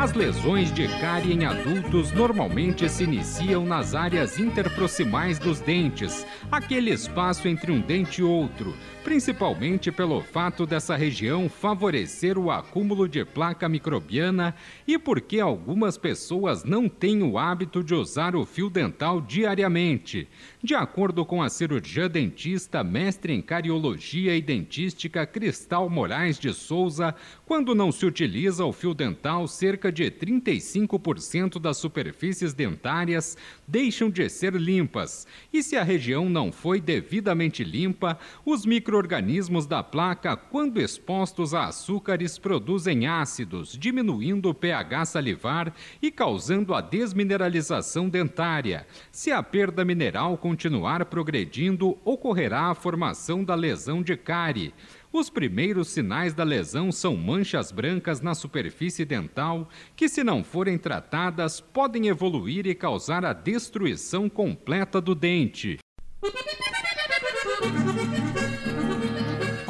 As lesões de cárie em adultos normalmente se iniciam nas áreas interproximais dos dentes, aquele espaço entre um dente e outro, principalmente pelo fato dessa região favorecer o acúmulo de placa microbiana e porque algumas pessoas não têm o hábito de usar o fio dental diariamente. De acordo com a cirurgiã dentista, mestre em cariologia e dentística Cristal Moraes de Souza, quando não se utiliza o fio dental, cerca de 35% das superfícies dentárias deixam de ser limpas. E se a região não foi devidamente limpa, os micro microorganismos da placa, quando expostos a açúcares, produzem ácidos, diminuindo o pH salivar e causando a desmineralização dentária. Se a perda mineral continuar progredindo, ocorrerá a formação da lesão de cárie. Os primeiros sinais da lesão são manchas brancas na superfície dental, que, se não forem tratadas, podem evoluir e causar a destruição completa do dente.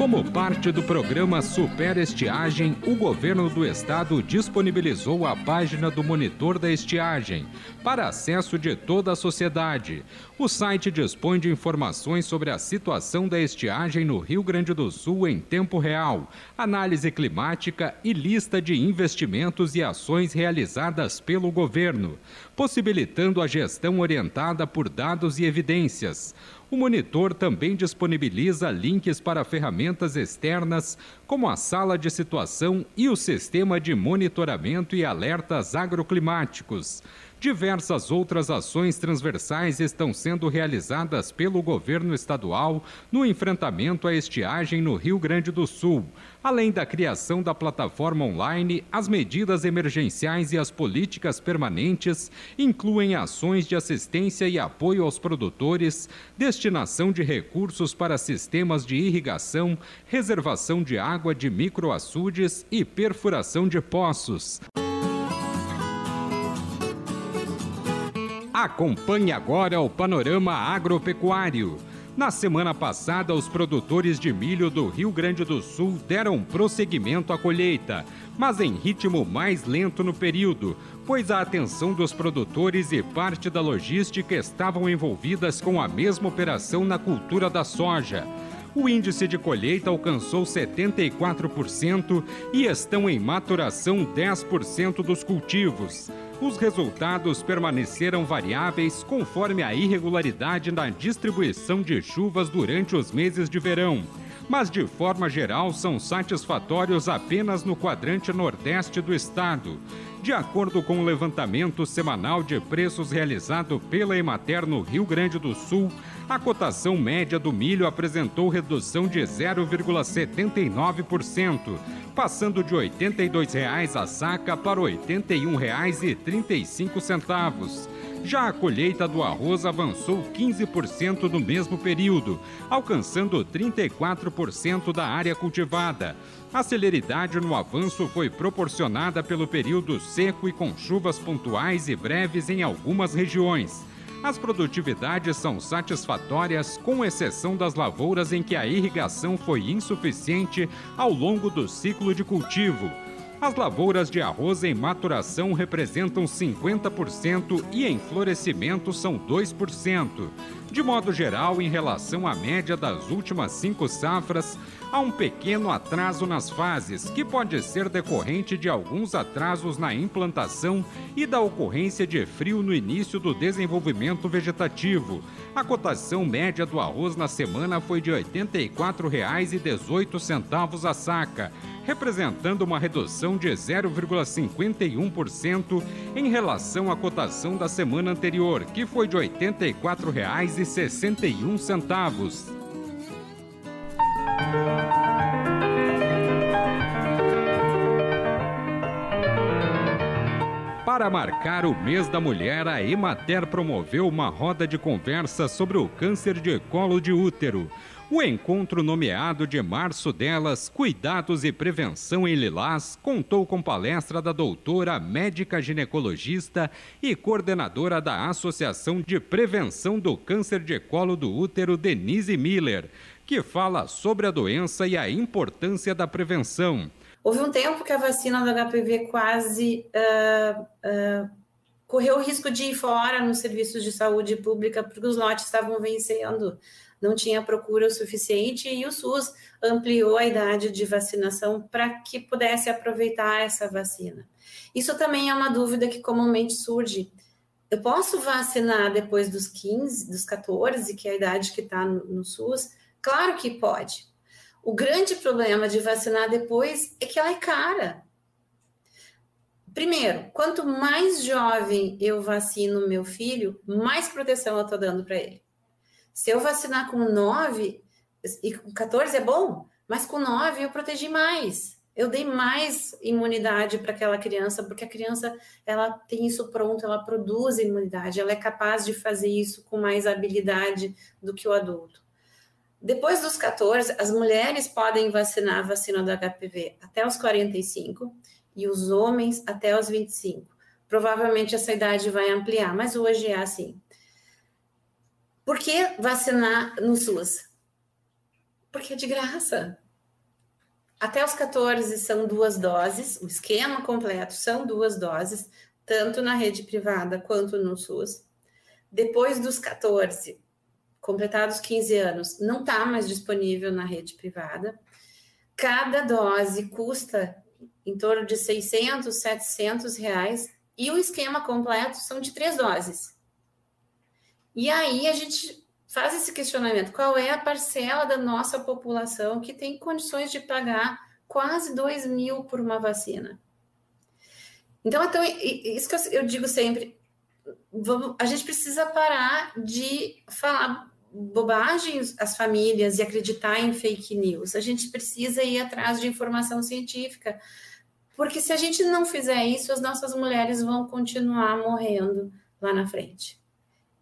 Como parte do programa Super Estiagem, o governo do estado disponibilizou a página do Monitor da Estiagem para acesso de toda a sociedade. O site dispõe de informações sobre a situação da estiagem no Rio Grande do Sul em tempo real, análise climática e lista de investimentos e ações realizadas pelo governo, possibilitando a gestão orientada por dados e evidências. O monitor também disponibiliza links para ferramentas externas, como a sala de situação e o sistema de monitoramento e alertas agroclimáticos. Diversas outras ações transversais estão sendo realizadas pelo governo estadual no enfrentamento à estiagem no Rio Grande do Sul. Além da criação da plataforma online, as medidas emergenciais e as políticas permanentes incluem ações de assistência e apoio aos produtores, destinação de recursos para sistemas de irrigação, reservação de água de microaçudes e perfuração de poços. Acompanhe agora o panorama agropecuário. Na semana passada, os produtores de milho do Rio Grande do Sul deram prosseguimento à colheita, mas em ritmo mais lento no período, pois a atenção dos produtores e parte da logística estavam envolvidas com a mesma operação na cultura da soja. O índice de colheita alcançou 74% e estão em maturação 10% dos cultivos os resultados permaneceram variáveis conforme a irregularidade na distribuição de chuvas durante os meses de verão, mas de forma geral são satisfatórios apenas no quadrante nordeste do estado. De acordo com o levantamento semanal de preços realizado pela Emater no Rio Grande do Sul, a cotação média do milho apresentou redução de 0,79%, passando de R$ 82,00 a saca para R$ 81,35. Já a colheita do arroz avançou 15% no mesmo período, alcançando 34% da área cultivada. A celeridade no avanço foi proporcionada pelo período seco e com chuvas pontuais e breves em algumas regiões. As produtividades são satisfatórias, com exceção das lavouras em que a irrigação foi insuficiente ao longo do ciclo de cultivo. As lavouras de arroz em maturação representam 50% e em florescimento são 2%. De modo geral, em relação à média das últimas cinco safras, há um pequeno atraso nas fases, que pode ser decorrente de alguns atrasos na implantação e da ocorrência de frio no início do desenvolvimento vegetativo. A cotação média do arroz na semana foi de R$ 84,18 a saca, representando uma redução de 0,51% em relação à cotação da semana anterior, que foi de R$ 84,61. Para marcar o mês da mulher, a Emater promoveu uma roda de conversa sobre o câncer de colo de útero. O encontro nomeado de março delas, Cuidados e Prevenção em Lilás, contou com palestra da doutora médica ginecologista e coordenadora da Associação de Prevenção do Câncer de Colo do Útero, Denise Miller, que fala sobre a doença e a importância da prevenção. Houve um tempo que a vacina do HPV quase uh, uh, correu o risco de ir fora nos serviços de saúde pública, porque os lotes estavam vencendo não tinha procura o suficiente e o SUS ampliou a idade de vacinação para que pudesse aproveitar essa vacina. Isso também é uma dúvida que comumente surge. Eu posso vacinar depois dos 15, dos 14, que é a idade que está no, no SUS? Claro que pode. O grande problema de vacinar depois é que ela é cara. Primeiro, quanto mais jovem eu vacino meu filho, mais proteção eu estou dando para ele. Se eu vacinar com 9 e com 14 é bom, mas com 9 eu protegi mais. Eu dei mais imunidade para aquela criança, porque a criança ela tem isso pronto, ela produz imunidade, ela é capaz de fazer isso com mais habilidade do que o adulto. Depois dos 14, as mulheres podem vacinar a vacina do HPV até os 45 e os homens até os 25. Provavelmente essa idade vai ampliar, mas hoje é assim. Por que vacinar no SUS? Porque é de graça. Até os 14 são duas doses, o esquema completo são duas doses, tanto na rede privada quanto no SUS. Depois dos 14, completados 15 anos, não está mais disponível na rede privada. Cada dose custa em torno de 600, 700 reais e o esquema completo são de três doses. E aí a gente faz esse questionamento: qual é a parcela da nossa população que tem condições de pagar quase 2 mil por uma vacina? Então, então isso que eu, digo sempre: vamos, a gente precisa parar de falar bobagens às famílias e acreditar em fake news. A gente precisa ir atrás de informação científica, porque se a gente não fizer isso, as nossas mulheres vão continuar morrendo lá na frente.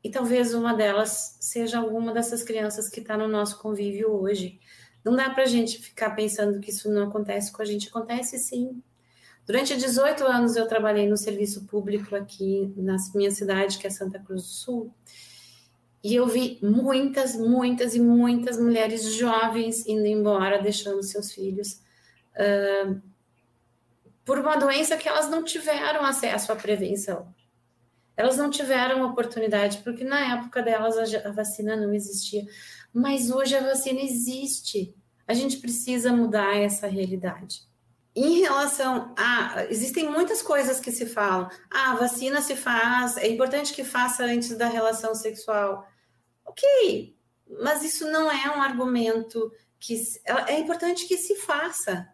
E talvez uma delas seja alguma dessas crianças que está no nosso convívio hoje. Não dá para a gente ficar pensando que isso não acontece com a gente, acontece sim. Durante 18 anos eu trabalhei no serviço público aqui na minha cidade, que é Santa Cruz do Sul, e eu vi muitas, muitas e muitas mulheres jovens indo embora, deixando seus filhos, uh, por uma doença que elas não tiveram acesso à prevenção elas não tiveram oportunidade, porque na época delas a, vacina não existia. Mas hoje a vacina existe. A gente precisa mudar essa realidade. Em relação a. Existem muitas coisas que se falam. Ah, vacina se faz, é importante que faça antes da relação sexual. Ok, mas isso não é um argumento que. É importante que se faça.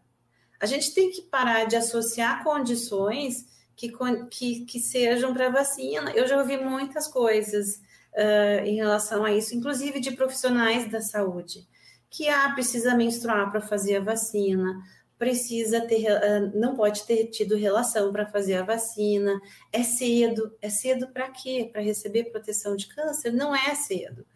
A gente tem que parar de associar condições que, que, que sejam para vacina. Eu já ouvi muitas coisas uh, em relação a isso, inclusive de profissionais da saúde, que ah, precisa menstruar para fazer a vacina, precisa ter, uh, não pode ter tido relação para fazer a vacina, é cedo. É cedo para quê? Para receber proteção de câncer? Não é cedo.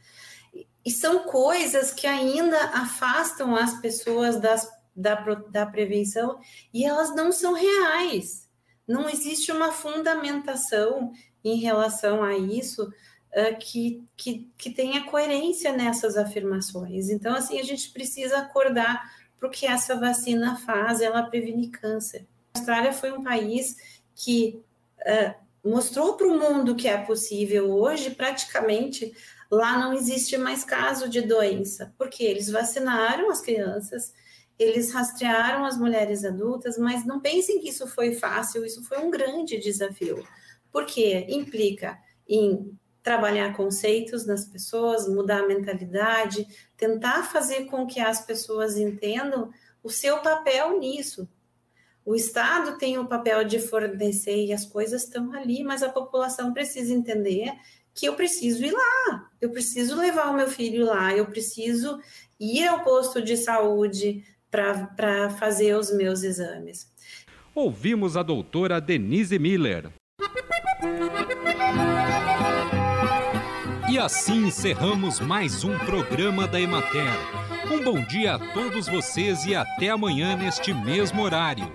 E são coisas que ainda afastam as pessoas das, da, da prevenção e elas não são reais não existe uma fundamentação em relação a isso uh, que, que, que tenha coerência nessas afirmações. Então, assim, a gente precisa acordar para o que essa vacina faz, ela previne câncer. A Austrália foi um país que uh, mostrou para o mundo que é possível. Hoje, praticamente, lá não existe mais caso de doença, porque eles vacinaram as crianças, eles rastrearam as mulheres adultas, mas não pensem que isso foi fácil, isso foi um grande desafio, porque implica em trabalhar conceitos nas pessoas, mudar a mentalidade, tentar fazer com que as pessoas entendam o seu papel nisso. O Estado tem o papel de fornecer e as coisas estão ali, mas a população precisa entender que eu preciso ir lá, eu preciso levar o meu filho lá, eu preciso ir ao posto de saúde, para fazer os meus exames. Ouvimos a doutora Denise Miller. E assim encerramos mais um programa da Emater. Um bom dia a todos vocês e até amanhã neste mesmo horário.